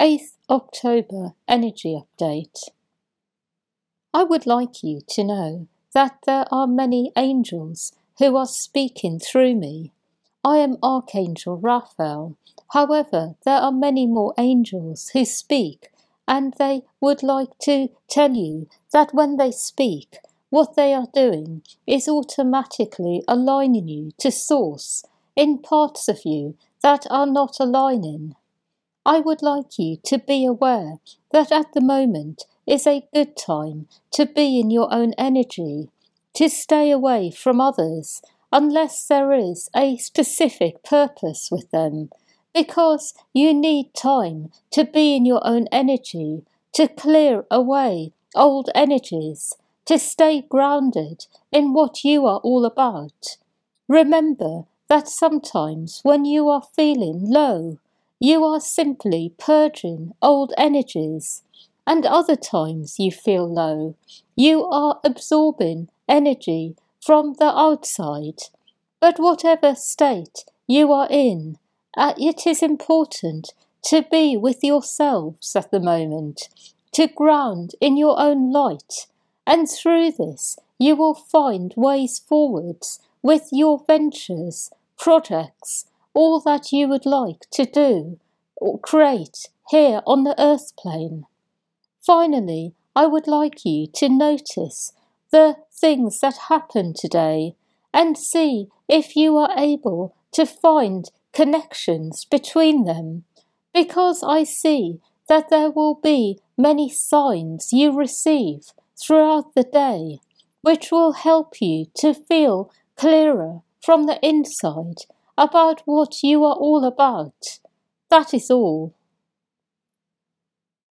8th October Energy Update. I would like you to know that there are many angels who are speaking through me. I am Archangel Raphael. However, there are many more angels who speak, and they would like to tell you that when they speak, what they are doing is automatically aligning you to Source in parts of you that are not aligning. I would like you to be aware that at the moment is a good time to be in your own energy, to stay away from others unless there is a specific purpose with them, because you need time to be in your own energy, to clear away old energies, to stay grounded in what you are all about. Remember that sometimes when you are feeling low, you are simply purging old energies, and other times you feel low, you are absorbing energy from the outside. But whatever state you are in, uh, it is important to be with yourselves at the moment, to ground in your own light, and through this you will find ways forwards with your ventures, projects, all that you would like to do or create here on the earth plane. Finally, I would like you to notice the things that happen today and see if you are able to find connections between them, because I see that there will be many signs you receive throughout the day, which will help you to feel clearer from the inside about what you are all about. That is all.